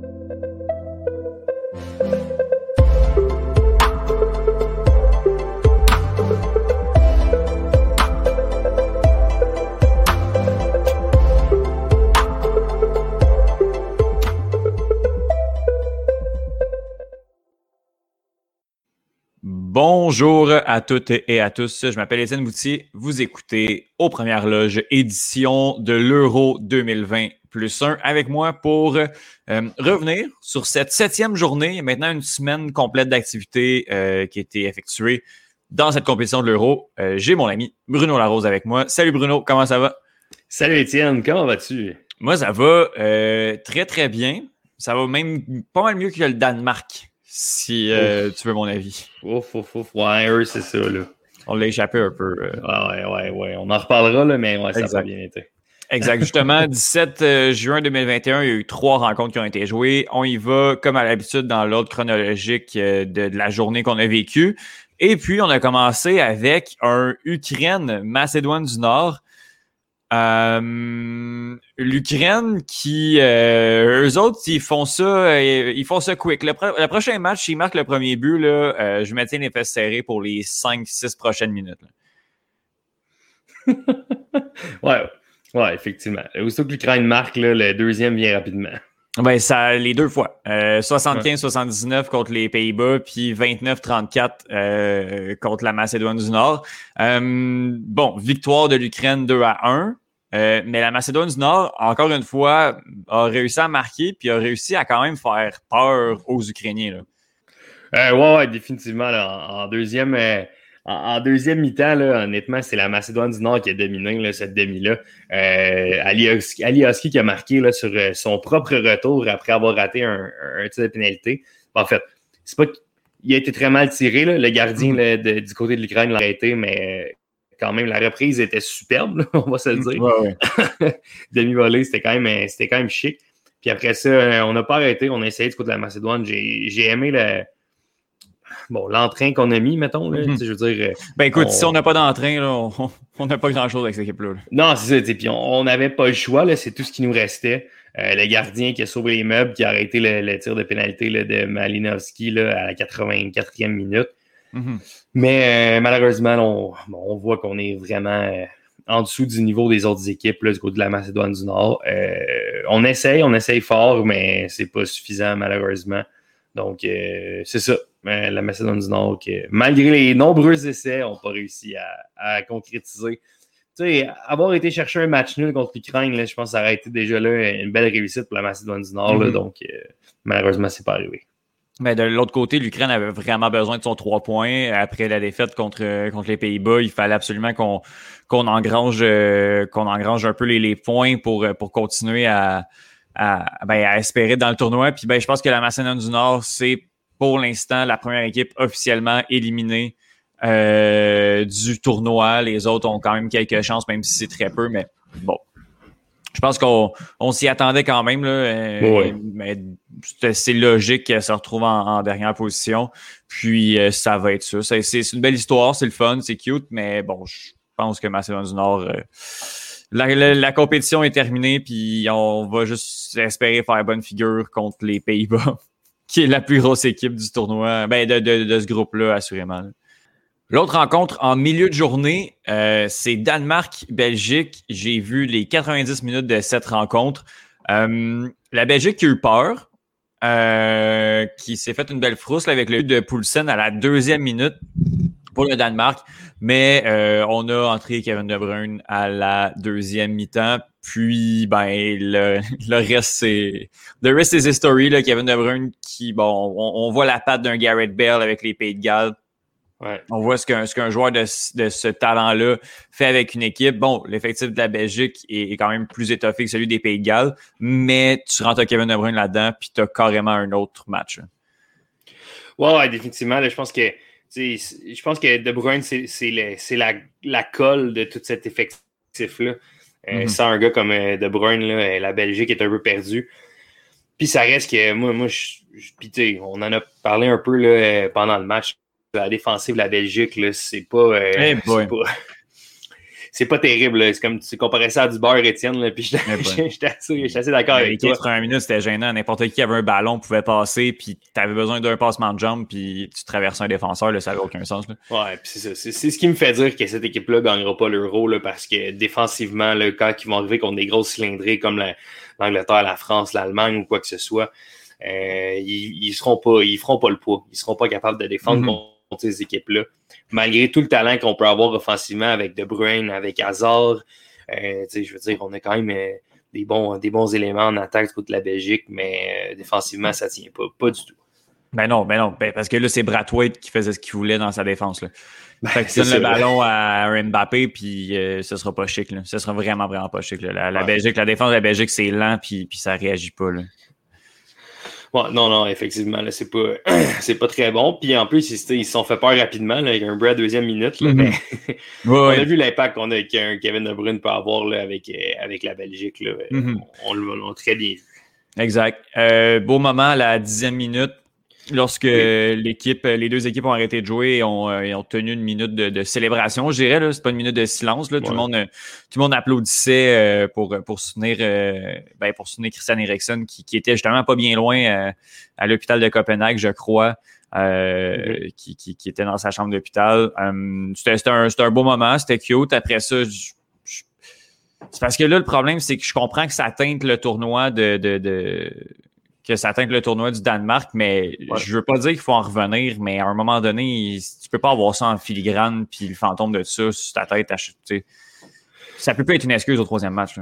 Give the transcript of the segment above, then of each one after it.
thank you Bonjour à toutes et à tous. Je m'appelle Étienne Boutier. Vous écoutez aux Premières Loges, édition de l'Euro 2020 plus 1 avec moi pour euh, revenir sur cette septième journée, maintenant une semaine complète d'activités euh, qui a été effectuée dans cette compétition de l'Euro. Euh, j'ai mon ami Bruno Larose avec moi. Salut Bruno, comment ça va? Salut Étienne, comment vas-tu? Moi, ça va très très bien. Ça va même pas mal mieux que le Danemark si euh, tu veux mon avis. Ouf, ouf, ouf. Ouais, eux, c'est ça, là. On l'a échappé un peu. Euh. ouais, ouais, ouais. On en reparlera, là, mais ouais, ça a bien été. Exact. Justement, 17 euh, juin 2021, il y a eu trois rencontres qui ont été jouées. On y va, comme à l'habitude, dans l'ordre chronologique de, de, la journée qu'on a vécue. Et puis, on a commencé avec un Ukraine-Macédoine du Nord. Euh, L'Ukraine qui, euh, eux autres, ils font ça, euh, ils font ça quick. Le, prochain match, s'ils marquent le premier but, là, je maintiens les fesses serrées pour les 5-6 prochaines minutes. ouais, ouais, effectivement. Aussitôt que l'Ukraine marque, le deuxième vient rapidement. Ben, ça, les deux fois. 75-79 contre les Pays-Bas, puis 29-34 contre la Macédoine du Nord. bon, victoire de l'Ukraine 2 à 1. Euh, mais la Macédoine du Nord, encore une fois, a réussi à marquer puis a réussi à quand même faire peur aux Ukrainiens. Là. Euh, ouais, définitivement. en, deuxième, euh, en, deuxième mi-temps, honnêtement, c'est la Macédoine du Nord qui a dominé cette demi-là. Euh, Alioski qui a marqué là, sur son propre retour après avoir raté un, un tir de pénalité. En fait, c'est pas il a été très mal tiré. Le gardien mm-hmm. du côté de l'Ukraine l'a arrêté, mais quand même, la reprise était superbe, on va se le dire. Demi-volée, c'était quand, même, c'était quand même chic. Puis après ça, on n'a pas arrêté, on a essayé du côté de la Macédoine. J'ai aimé le, bon, l'entrain qu'on a mis, mettons. Là, mm-hmm. je veux dire, ben écoute, si on n'a pas d'entrain, on n'a pas grand-chose avec cette équipe-là. Non, c'est ça. Puis on n'avait pas le choix, c'est tout ce qui nous restait. Euh, le gardien qui a sauvé les meubles, qui a arrêté le, tir de pénalité de Malinowski à la 84e minute. Mm-hmm. Mais euh, malheureusement, on, voit qu'on est vraiment euh, en dessous du niveau des autres équipes du côté de la Macédoine du Nord. Euh, on essaye, on essaye fort, mais c'est pas suffisant malheureusement. Donc, c'est ça. La Macédoine du Nord, malgré les nombreux essais, n'ont pas réussi à, concrétiser. Tu sais, avoir été chercher un match nul contre l'Ukraine, je pense que ça aurait été déjà là une belle réussite pour la Macédoine du Nord. Mm-hmm. donc, malheureusement, c'est pas arrivé. Mais de l'autre côté, l'Ukraine avait vraiment besoin de son trois points. Après la défaite contre, contre les Pays-Bas, il fallait absolument qu'on engrange euh, qu'on engrange un peu les, les, points pour, pour continuer à, à, ben, à espérer dans le tournoi. Puis ben, je pense que la Macédoine du Nord, c'est pour l'instant la première équipe officiellement éliminée euh, du tournoi. Les autres ont quand même quelques chances, même si c'est très peu, mais bon, je pense qu'on on, s'y attendait quand même. Là, euh, Mais c'est logique qu'elle se retrouve en, dernière position. Puis euh, ça va être ça. C'est une belle histoire, c'est le fun, c'est cute, mais bon, je pense que Macédoine du Nord. Euh, la, compétition est terminée, puis on va juste espérer faire bonne figure contre les Pays-Bas, qui est la plus grosse équipe du tournoi, ben de, de ce groupe-là, assurément. L'autre rencontre en milieu de journée, euh, c'est Danemark-Belgique. J'ai vu les 90 minutes de cette rencontre. Euh, la Belgique qui a eu peur, euh, qui s'est fait une belle frousse avec le but de Poulsen à la deuxième minute pour le Danemark. Mais on a entré Kevin De Bruyne à la deuxième mi-temps. Puis, ben, le, le reste, c'est. Le reste, c'est history, là. Kevin De Bruyne qui, bon, on, on voit la patte d'un Garrett Bell avec les Pays de Galles on voit ce qu'un joueur de, ce talent-là fait avec une équipe. Bon, l'effectif de la Belgique est, quand même plus étoffé que celui des Pays de Galles, mais tu rentres Kevin De Bruyne là-dedans, puis tu as carrément un autre match. Ouais, définitivement. je pense que je pense que De Bruyne, c'est la, la, colle de tout cet effectif-là. Euh, mm-hmm. Sans un gars comme euh, De Bruyne, là, la Belgique est un peu perdue. Puis ça reste que moi, moi je, on en a parlé un peu là, pendant le match la défensive de la Belgique, c'est pas. Euh, c'est pas terrible. C'est comme tu comparais ça à du beurre, Étienne, puis j'étais assez, d'accord avec toi. Les premières minutes, c'était gênant. N'importe qui avait un ballon pouvait passer, puis tu avais besoin d'un passement de jambe, puis tu traversais un défenseur, là, ça n'avait aucun sens. Là. Ouais, puis c'est ça. C'est ce qui me fait dire que cette équipe-là gagnera pas l'euro, parce que défensivement, le quand ils vont arriver contre des grosses cylindrées comme l'Angleterre, la, France, l'Allemagne ou quoi que ce soit, euh, ils, ne seront pas, ils feront pas le poids. Ils seront pas capables de défendre mm-hmm. contre ces équipes-là malgré tout le talent qu'on peut avoir offensivement avec De Bruyne, avec Hazard. Euh, je veux dire, on a quand même euh, des, bons, des bons éléments en attaque contre la Belgique, mais euh, défensivement, ça ne tient pas. Pas du tout. Ben non, ben non. Ben parce que là, c'est Brathwaite qui faisait ce qu'il voulait dans sa défense. Là. Ben, fait que donne le ballon à Mbappé, puis ce sera pas chic. Là. Ce sera vraiment, vraiment pas chic. La, la Belgique, la défense de la Belgique, c'est lent, puis, puis ça réagit pas. Là non, non, effectivement, c'est pas, pas très bon. Puis en plus, ils se sont fait peur rapidement avec un bras à deuxième minute. Mhm. on a vu l'impact qu'on a qu'un Kevin De Bruyne peut avoir là, avec, euh, avec la Belgique. Là. Mhm. On, l'a très bien vu. Exact. Euh, beau moment à la dixième minute lorsque l'équipe, les deux équipes ont arrêté de jouer et ont, euh, ont tenu une minute de, célébration, je dirais. C'est pas une minute de silence. Là. Tout, le monde, euh, tout le monde applaudissait euh, pour, pour, soutenir, ben, pour soutenir Christian Eriksen, qui, qui était justement pas bien loin à l'hôpital de Copenhague, je crois. qui, qui, qui, était dans sa chambre d'hôpital. c'était un, un, beau moment, c'était cute. Après ça, c'est parce que là, le problème, c'est que je comprends que ça teinte le tournoi de, de, de que ça atteint le tournoi du Danemark, mais je veux pas dire qu'il faut en revenir, mais à un moment donné, tu peux pas avoir ça en filigrane puis le fantôme de ça sur ta tête. sais. Ça peut pas être une excuse au troisième match.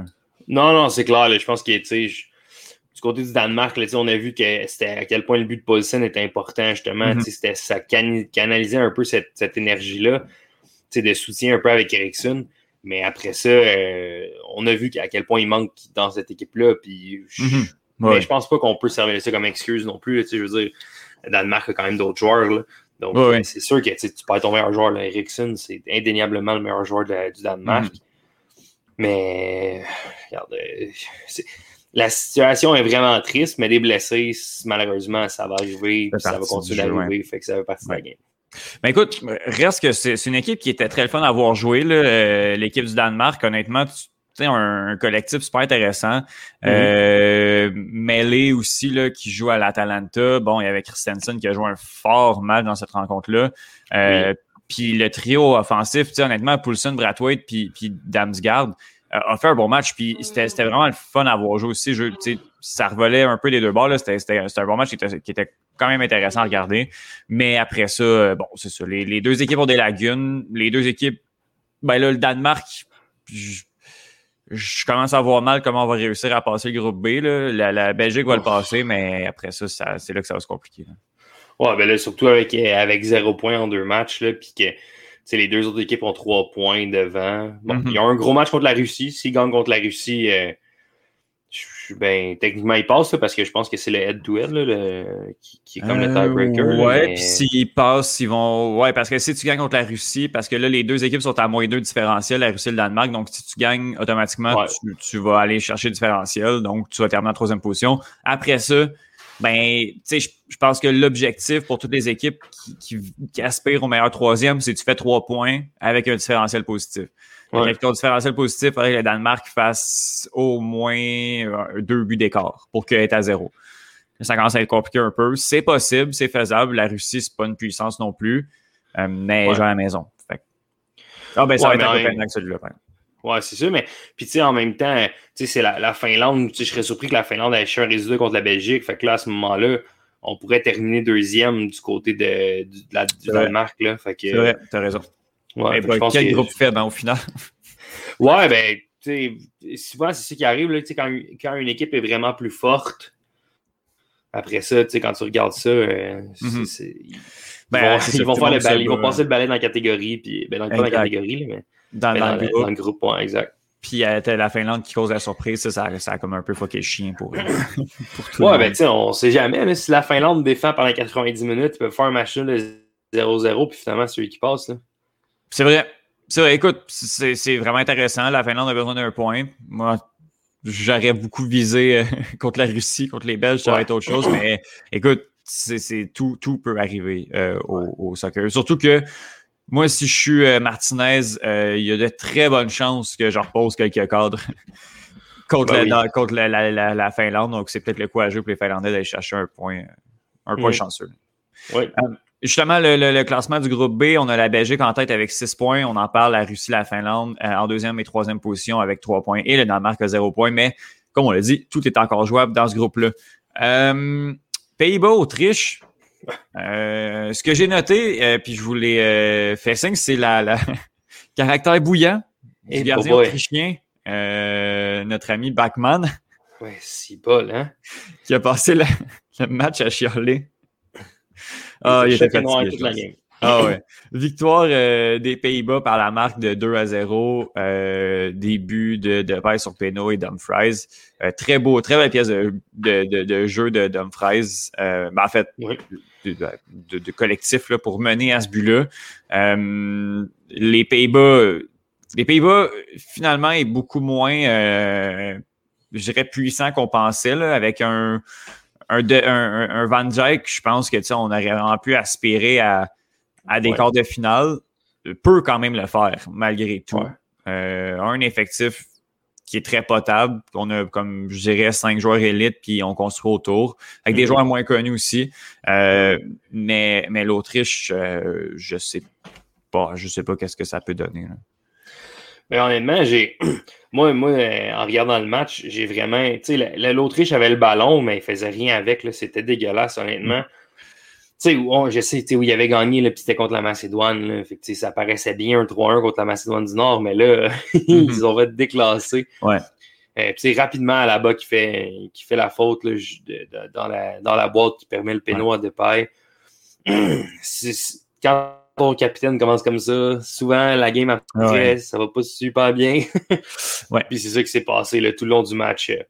Non, non, c'est clair. je pense que du côté du Danemark, on a vu que c'était à quel point le but de Paulsen était important, justement. Mm-hmm. C'était Ça canalisait un peu cette, énergie-là de soutien un peu avec Ericsson. Mais après ça, euh, on a vu à quel point il manque dans cette équipe-là. Puis Mais je pense pas qu'on peut servir ça comme excuse non plus. je veux dire, Danemark a quand même d'autres joueurs. Donc, c'est sûr que tu peux être ton meilleur joueur, là, Ericsson, c'est indéniablement le meilleur joueur du Danemark. Mm. Mais, regarde, euh, la situation est vraiment triste, mais des blessés, malheureusement, ça va arriver, ça va continuer d'arriver, fait que ça va partir de la game. Ben écoute, reste que c'est une équipe qui était très fun à avoir joué, euh, l'équipe du Danemark. Honnêtement, tu un, collectif super intéressant. Mm aussi, là, qui joue à l'Atalanta. Bon, il y avait Christensen qui a joué un fort match dans cette rencontre-là. Euh, puis le trio offensif, honnêtement, Poulsen, Brathwaite, puis, puis Damsgaard euh, a fait un bon match. Puis c'était vraiment le fun à voir jouer aussi. Je, ça revolait un peu les deux bords. C'était un bon match qui était, qui était, quand même intéressant à regarder. Mais après ça, bon, c'est ça. Les, les, deux équipes ont des lagunes. Les deux équipes, ben là, le Danemark, je commence à voir mal comment on va réussir à passer le groupe B. Là. La, Belgique va le passer, mais après ça, c'est là que ça va se compliquer. Ouais, ben là, surtout avec, avec zéro point en deux matchs, là, puis que les deux autres équipes ont trois points devant. Bon, mm-hmm. il y a un gros match contre la Russie. S'ils gagnent contre la Russie, euh, ben, techniquement, il passe parce que je pense que c'est le head-to-head qui, est comme le euh, tiebreaker. ouais, puis s'ils passent, ils vont. Ouais, parce que si tu gagnes contre la Russie, parce que là, les deux équipes sont à moins deux différentiels, la Russie et le Danemark. Donc, si tu gagnes, automatiquement, tu, vas aller chercher le différentiel. Donc, tu vas terminer en troisième position. Après ça, ben, tu sais, je, pense que l'objectif pour toutes les équipes qui, qui aspirent au meilleur troisième, c'est que tu fais trois points avec un différentiel positif. Avec ton différentiel positif, il faudrait que le Danemark fasse au moins euh, deux buts d'écart pour qu'il ait à zéro. Ça commence à être compliqué un peu. C'est possible, c'est faisable. La Russie, c'est pas une puissance non plus, euh, mais ouais. à la maison. Ah ben ça va être un peu avec celui-là. Ouais, c'est sûr, mais puis tu sais, en même temps, tu sais, c'est la, la, Finlande, je serais surpris que la Finlande ait un résultat contre la Belgique. Fait que là, à ce moment-là, on pourrait terminer deuxième du côté de, la, du Danemark. Là. Fait que, c'est vrai, t'as raison. Ouais, ben, quel groupe faible, hein, au final? ouais, ben, tu sais, souvent, c'est ça qui arrive, là, quand, quand une équipe est vraiment plus forte, après ça, tu sais, quand tu regardes ça, euh, mhm. ils, ben, vont, ils vont faire le balai, ils vont passer le balai dans la catégorie, puis, ben, dans, pas dans la catégorie, mais, dans, mais dans, le, groupe. dans, le groupe. Ouais, exact. Puis euh, la Finlande qui cause la surprise, ça, ça, ça a comme un peu fucké le chien pour, pour tout Ouais, ben tu sais, on sait jamais. Mais si la Finlande défend pendant 90 minutes, ils peuvent faire un match de 0-0, puis finalement, c'est celui qui passe. Là. C'est vrai. C'est vrai. Écoute, c'est vraiment intéressant. La Finlande a besoin d'un point. Moi, j'aurais beaucoup visé euh, contre la Russie, contre les Belges, ça aurait été autre chose. Mais écoute, c'est tout, tout peut arriver euh, au, soccer. Surtout que Moi, si je suis Martinez, il y a de très bonnes chances que je repose quelques cadres contre, ben la, contre la, Finlande. Donc, c'est peut-être le coup à jouer pour les Finlandais d'aller chercher un point, un point chanceux. Oui. Justement, le, classement du groupe B, on a la Belgique en tête avec 6 points. On en parle, la Russie, la Finlande en deuxième et troisième position avec 3 points et le Danemark a 0 points. Mais comme on l'a dit, tout est encore jouable dans ce groupe-là. Euh, Pays-Bas, Autriche. Euh, ce que j'ai noté, euh, puis je vous l'ai fait signe, c'est la, caractère bouillant du gardien autrichien, notre ami Bachmann. Ouais, c'est bol, hein? Qui a passé le, match à chialer. Ah, il était fatigué. Toute la game. Ah ouais. Victoire euh, des Pays-Bas par la marque de 2 à 0. Euh, début de, de sur Peno et Dumfries. Euh, très beau, très belle pièce de, de, de jeu de Dumfries. Ben, en fait, de, collectif là, pour mener à ce but-là. les Pays-Bas, les Pays-Bas, finalement, est beaucoup moins, je dirais, puissant qu'on pensait, là, avec un, un, un, Van Dijk, je pense que on aurait vraiment pu aspirer à à des quarts de finale peut quand même le faire, malgré tout. Euh, un effectif qui est très potable. On a, comme je dirais, cinq joueurs élites, puis on construit autour, avec des mm-hmm. joueurs moins connus aussi. Euh, mais mais l'Autriche, euh, je sais pas, je sais pas qu'est-ce que ça peut donner. Mais honnêtement, j'ai moi, moi, en regardant le match, j'ai vraiment. Tu sais, l'Autriche avait le ballon, mais il faisait rien avec. C'était dégueulasse, honnêtement. Tu sais, où, je sais où il avait gagné, puis c'était contre la Macédoine. Là, fait ça paraissait bien un 3-1 contre la Macédoine du Nord, mais là, ils mhm. ont fait déclasser. Ouais. Euh, c'est rapidement là-bas qui fait, qui fait la faute là, dans, la, dans la boîte qui permet le péno à Depay. Quand ton capitaine commence comme ça, souvent la game après, ça va pas super bien. ouais. Puis c'est ça qui s'est passé là, tout le long du match. Euh,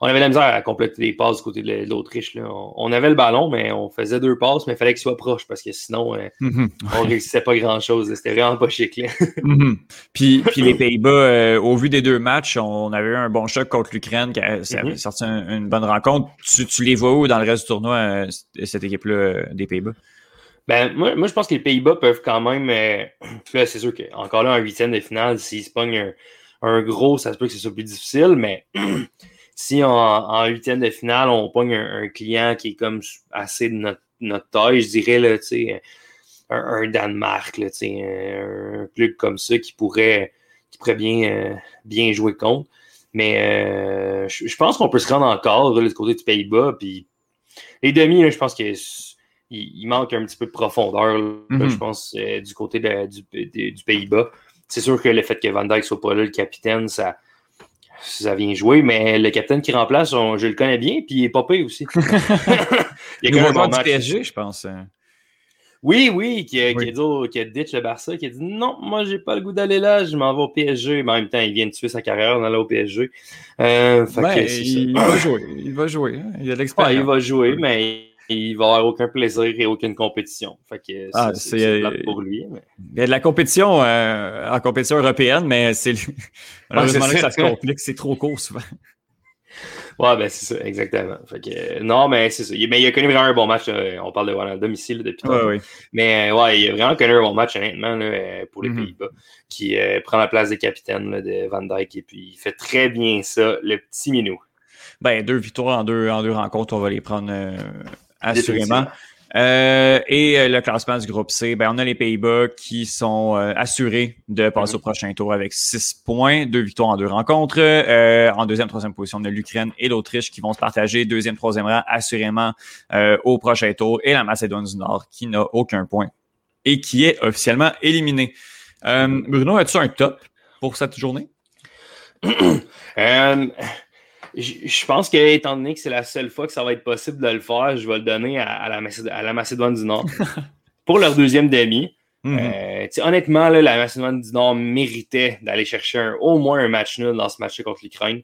on avait la misère à compléter les passes du côté de l'Autriche. On, avait le ballon, mais on faisait deux passes, mais il fallait qu'il soit proche parce que sinon, euh, mhm. on ne réussissait pas grand-chose. C'était vraiment pas chic. Mhm. puis, puis, les Pays-Bas, euh, au vu des deux matchs, on avait eu un bon choc contre l'Ukraine qui a, mhm. sorti une bonne rencontre. Tu, les vois où dans le reste du tournoi, cette équipe-là des Pays-Bas? Ben, moi, moi, je pense que les Pays-Bas peuvent quand même. là, c'est sûr qu'encore là, un huitième de finale, s'ils se pognent un, un, gros, ça se peut que ce soit plus difficile, mais si en, huitième de finale, on pogne un, client qui est comme assez de notre, taille, je dirais, là, un, un Danemark, là, un, un club comme ça qui pourrait, qui pourrait bien, euh, bien jouer contre. Mais euh, je, pense qu'on peut se rendre encore du côté du Pays-Bas. Puis les demi, je pense qu'il il manque un petit peu de profondeur, mm-hmm. je pense, euh, du côté du, du Pays-Bas. C'est sûr que le fait que Van Dijk soit pas là, le capitaine, ça, ça vient jouer, mais le capitaine qui remplace, je le connais bien, puis il est payé aussi. il y a un du PSG, je pense. Hein. Oui, oui, qui a, Qui, a dit, ditch le Barça, qui a dit non, moi j'ai pas le goût d'aller là, je m'en vais au PSG. Mais en même temps, il vient de tuer sa carrière en allant au PSG. Euh, il, va jouer, il va jouer. Hein. Il a de l'expérience. il va jouer, mais il va avoir aucun plaisir et aucune compétition. Fait que ah, c'est pour lui. Il y a de la compétition euh, en compétition européenne, mais c'est que ça se complique, c'est trop court souvent. Ouais, ben c'est ça, exactement. Fait que, non, mais c'est ça. Mais il a connu vraiment un bon match. On parle de domicile depuis ouais. Mais ouais, il a vraiment connu un bon match, honnêtement, là, pour les mm-hmm. Pays-Bas, qui euh, prend la place des capitaines de Van Dyke et puis il fait très bien ça, le petit minou. Ben, deux victoires en deux, en deux rencontres, on va les prendre euh, assurément. Euh, et euh, le classement du groupe C, ben, on a les Pays-Bas qui sont euh, assurés de passer au prochain tour avec six points, deux victoires en deux rencontres. en deuxième, troisième position, on a l'Ukraine et l'Autriche qui vont se partager deuxième, troisième rang assurément au prochain tour. Et la Macédoine du Nord qui n'a aucun point et qui est officiellement éliminée. Bruno, as-tu un top pour cette journée? Je pense que, étant donné que c'est la seule fois que ça va être possible de le faire, je vais le donner à, la, Macédoine, du Nord pour leur deuxième demi. Mhm. Euh, honnêtement, la Macédoine du Nord méritait d'aller chercher au moins un match nul dans ce match contre l'Ukraine.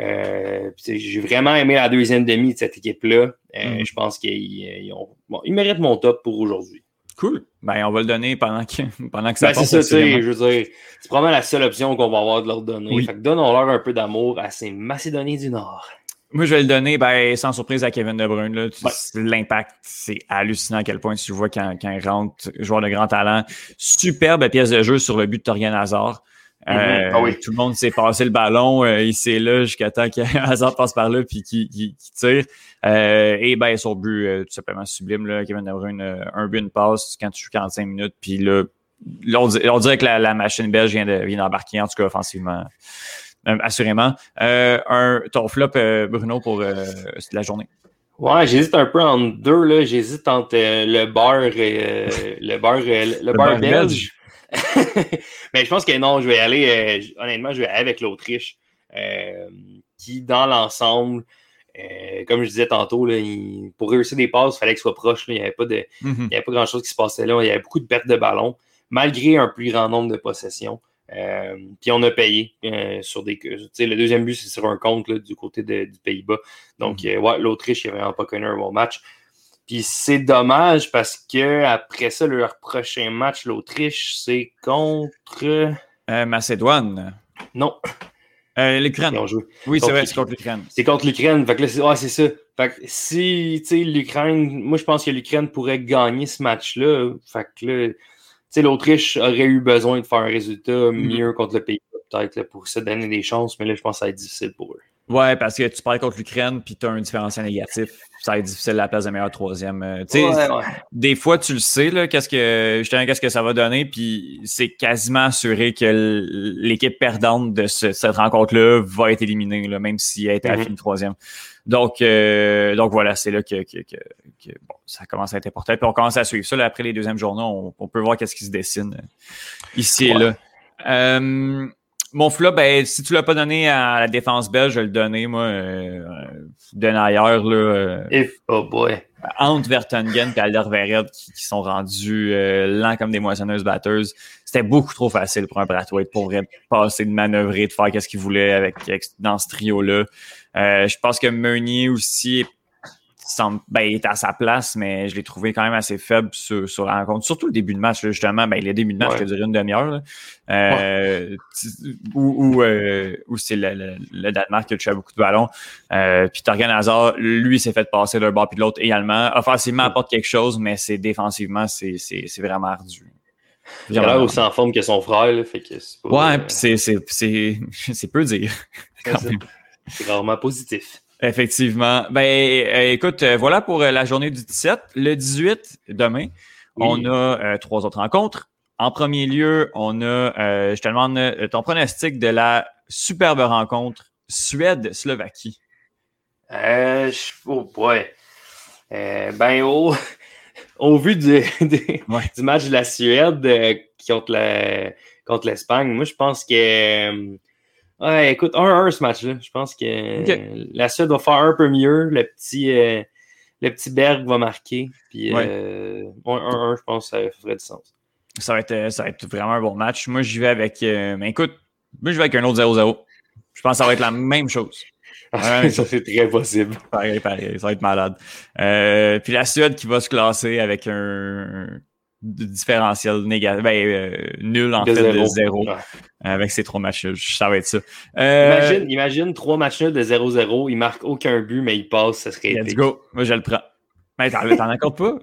Euh, j'ai vraiment aimé la deuxième demi de cette équipe-là. Euh, mhm. Je pense qu'ils méritent mon top pour aujourd'hui. Cool. Ben, on va le donner pendant que, pendant que ça ben, passe. C'est ça, je veux dire, c'est probablement la seule option qu'on va avoir de leur donner. Fait que donnons-leur un peu d'amour à ces Macédoniens du Nord. Moi, je vais le donner ben, sans surprise à Kevin De Bruyne. L'impact, c'est hallucinant à quel point tu vois quand, quand il rentre, joueur de grand talent. Superbe pièce de jeu sur le but de Torian Hazard. Mhm. Euh, ah oui. Tout le monde s'est passé le ballon, euh, il s'est là jusqu'à temps qu'un Hazard passe par là puis qu'il tire. Euh, et ben son but tout simplement sublime là, Kevin De Bruyne, un but, une passe quand tu joues 45 minutes, puis là, on, dirait que la, machine belge vient d'embarquer en tout cas offensivement. assurément. un ton flop Bruno pour la journée. Ouais, j'hésite un peu entre deux là. J'hésite entre le beurre et le beurre le, beurre belge. Mais je pense que non, je vais aller, euh, honnêtement, je vais aller avec l'Autriche, euh, qui, dans l'ensemble, euh, comme je disais tantôt, là, pour réussir des passes, il fallait qu'il soit proche. il n'y avait pas, de, mhm. avait pas grand-chose qui se passait là. Il y avait beaucoup de pertes de ballon, malgré un plus grand nombre de possessions. puis on a payé sur des. Le deuxième but, c'est sur un compte du côté du Pays-Bas. Donc, mhm. ouais, l'Autriche n'a vraiment pas connu un bon match. Puis c'est dommage parce que après ça, leur prochain match, l'Autriche, c'est contre. Euh, Macédoine. Non. Euh, L'Ukraine. Oui, c'est vrai, c'est contre l'Ukraine. C'est contre l'Ukraine. Fait que là, c'est ouais, ça. Fait que si, tu sais, l'Ukraine, moi, je pense que l'Ukraine pourrait gagner ce match-là. Fait que là, l'Autriche aurait eu besoin de faire un résultat mm-hmm. mieux contre le pays, peut-être, pour se donner des chances, mais là, je pense que ça va être difficile pour eux. Ouais, parce que tu parles contre l'Ukraine puis tu as un différentiel négatif. Ça va être difficile la place de meilleur troisième. Euh, des fois, tu le sais, là, qu'est-ce que, qu'est-ce que ça va donner, puis c'est quasiment assuré que l'équipe perdante de cette rencontre-là va être éliminée, là, même si elle était à la mm-hmm. troisième. Donc, euh, donc voilà, c'est là que, bon, ça commence à être important. Puis on commence à suivre ça. après les deuxièmes journaux, on, peut voir qu'est-ce qui se dessine euh, ici et là. Mon flop, ben, si tu l'as pas donné à la défense belge, je vais le donner, moi, euh, donner ailleurs, là. Euh, If, oh boy. Entre Vertonghen et Alderweireld qui, qui sont rendus euh, lents comme des moissonneuses batteuses. C'était beaucoup trop facile pour un Brathwaite pour passer, de manœuvrer, de faire qu'est-ce qu'il voulait avec, dans ce trio-là. Euh, je pense que Meunier aussi ben, il était à sa place, mais je l'ai trouvé quand même assez faible sur, sur la rencontre. Surtout le début de match, justement. Ben, le début de match qui a duré une demi-heure. Euh, Où, euh, c'est le, le, Danemark qui a touché beaucoup de ballons. Euh, puis Torgan Hazard, lui, s'est fait passer d'un bord puis de l'autre également. Offensivement, apporte quelque chose, mais c'est défensivement, c'est vraiment ardu. Il a l'air aussi en forme que son frère, fait que c'est Ouais, puis c'est peu dire. C'est rarement positif. Effectivement. Ben, euh, écoute, euh, voilà pour euh, la journée du 17. Le 18, demain, on a trois autres rencontres. En premier lieu, on a, je te demande ton pronostic de la superbe rencontre Suède-Slovaquie. Euh, oh boy. ben, au, au vu du, du, match de la Suède contre l'Espagne, contre moi, je pense que Ouais, écoute, 1-1 ce match-là. Je pense que la Suède va faire un peu mieux. Le petit, euh, le petit Berg va marquer. Puis 1-1, euh, je pense que ça ferait du sens. Ça va, être, ça va être vraiment un bon match. Moi, j'y vais avec. Euh, mais écoute, moi, je vais avec un autre 0-0. Je pense que ça va être la même chose. ça, c'est très possible. Pareil, pareil. Ça va être malade. puis la Suède qui va se classer avec un différentiel négatif, ben, euh, nul en fait de zéro avec ces trois matchs. Ça va être ça. Euh, imagine, imagine trois matchs de 0-0, il marque aucun but, mais il passe, ça serait. Let's go. Moi, je le prends. Mais t'en as encore pas?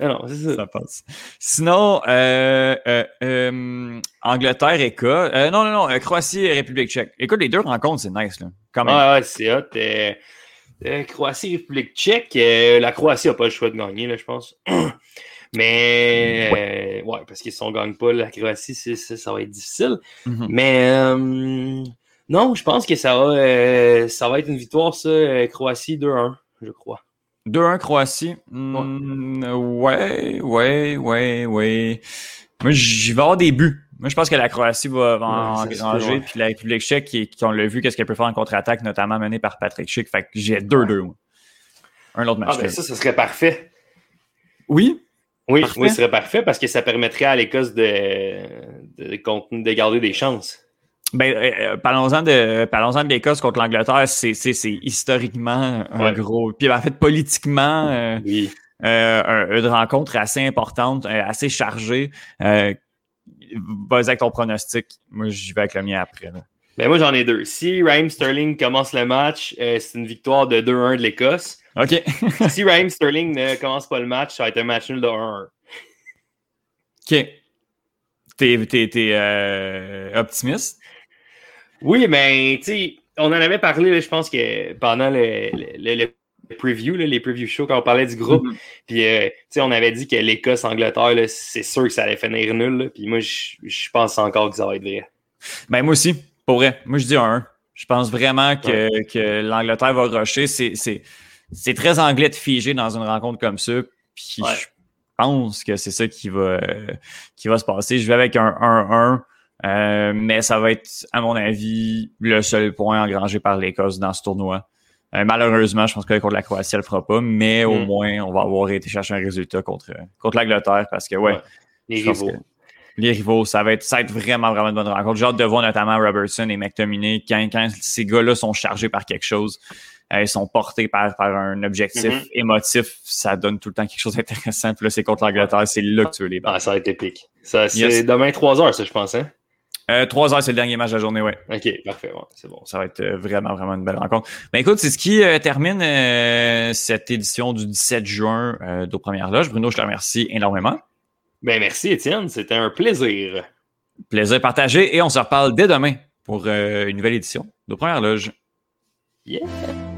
Ah non, ça. ça. passe. Sinon, euh, euh, Angleterre et cas. non, non, non. Croatie et République tchèque. Écoute, les deux rencontres, c'est nice. Là. Quand même. Ouais, c'est hot. Croatie et République tchèque. la Croatie n'a pas le choix de gagner, là, je pense. Mais ouais, euh, parce qu'ils ne gagnent pas la Croatie, ça va être difficile. Mm-hmm. Mais euh, non, je pense que ça va, euh, ça va être une victoire, ça, Croatie 2-1, je crois. 2-1 Croatie. Mm, ouais, ouais, ouais, ouais. Moi, j'y vais avoir des buts. Moi, je pense que la Croatie va, engranger, puis la République tchèque, qui, on l'a vu, qu'est-ce qu'elle peut faire en contre-attaque, notamment menée par Patrick Schick. Fait que j'ai 2-2. Un autre match. Ah, ben ça, ce serait parfait. Oui, oui, oui, ce serait parfait parce que ça permettrait à l'Écosse de, de, garder des chances. Ben, euh, euh, parlons-en de, parlons de l'Écosse contre l'Angleterre. C'est, historiquement un gros. Puis en fait, politiquement, euh, oui. une rencontre assez importante, assez chargée. vas-y avec ton pronostic. Moi, j'y vais avec le mien après. Ben moi, j'en ai deux. Si Raheem Sterling commence le match, c'est une victoire de 2-1 de l'Écosse. OK. si Raheem Sterling ne commence pas le match, ça va être un match nul de 1-1. OK. T'es, euh, optimiste? Oui, mais tu sais, on en avait parlé, je pense que pendant le, le, preview, les preview shows, quand on parlait du groupe. Mm-hmm. Puis, euh, tu sais, on avait dit que l'Écosse-Angleterre, c'est sûr que ça allait finir nul. Puis moi, je pense encore que ça va être vrai. Ben, moi aussi. Pour vrai, moi je dis un. Je pense vraiment que, que l'Angleterre va rusher. C'est très anglais de figer dans une rencontre comme ça. Puis je pense que c'est ça qui va, qui va se passer. Je vais avec un 1-1. Euh, mais ça va être, à mon avis, le seul point engrangé par l'Écosse dans ce tournoi. Euh, malheureusement, je pense que contre la Croatie, elle ne fera pas, mais au mm. moins, on va avoir été chercher un résultat contre, contre l'Angleterre parce que, ouais, les rivaux les rivaux. Ça va, être, ça va être vraiment, vraiment une bonne rencontre. J'ai hâte de voir notamment Robertson et McTominay quand, quand ces gars-là sont chargés par quelque chose. Euh, ils sont portés par, par un objectif mm-hmm. émotif. Ça donne tout le temps quelque chose d'intéressant. Puis là, c'est contre l'Angleterre. C'est là que tu veux les battre. Ah, ça va être épique. Ça, c'est demain 3 heures, ça, je pense. Hein? Euh, 3 heures, c'est le dernier match de la journée, ouais. OK, parfait. c'est bon. Ça va être euh, vraiment, vraiment une belle rencontre. Ben écoute, c'est ce qui euh, termine euh, cette édition du 17 juin d'Aux Premières Loges. Bruno, je te remercie énormément. Ben merci Étienne, c'était un plaisir. Plaisir partagé et on se reparle dès demain pour euh, une nouvelle édition de Première Loge. Yeah!